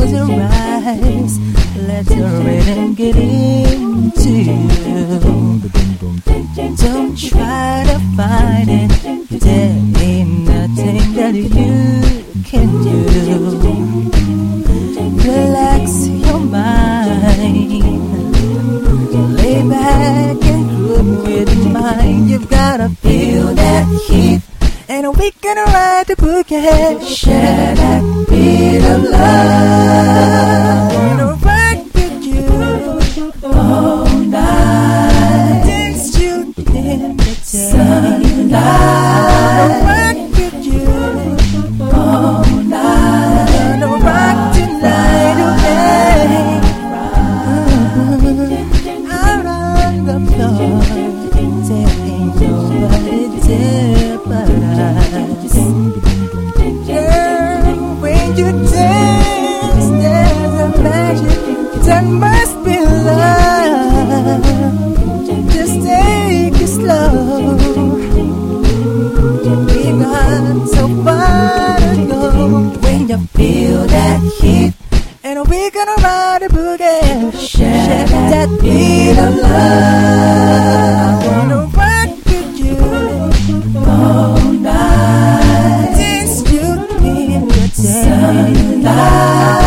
close your eyes. Let the rhythm get into you. Don't try to fight it. There ain't nothing that you can do. Relax your mind. Lay back and groove with mine. You've gotta feel that heat. And we can ride the boogie. Share that beat of love. The floor, taking nobody different. Girl, when you dance, share, that beat of love. I wanna with you night. The sunlight.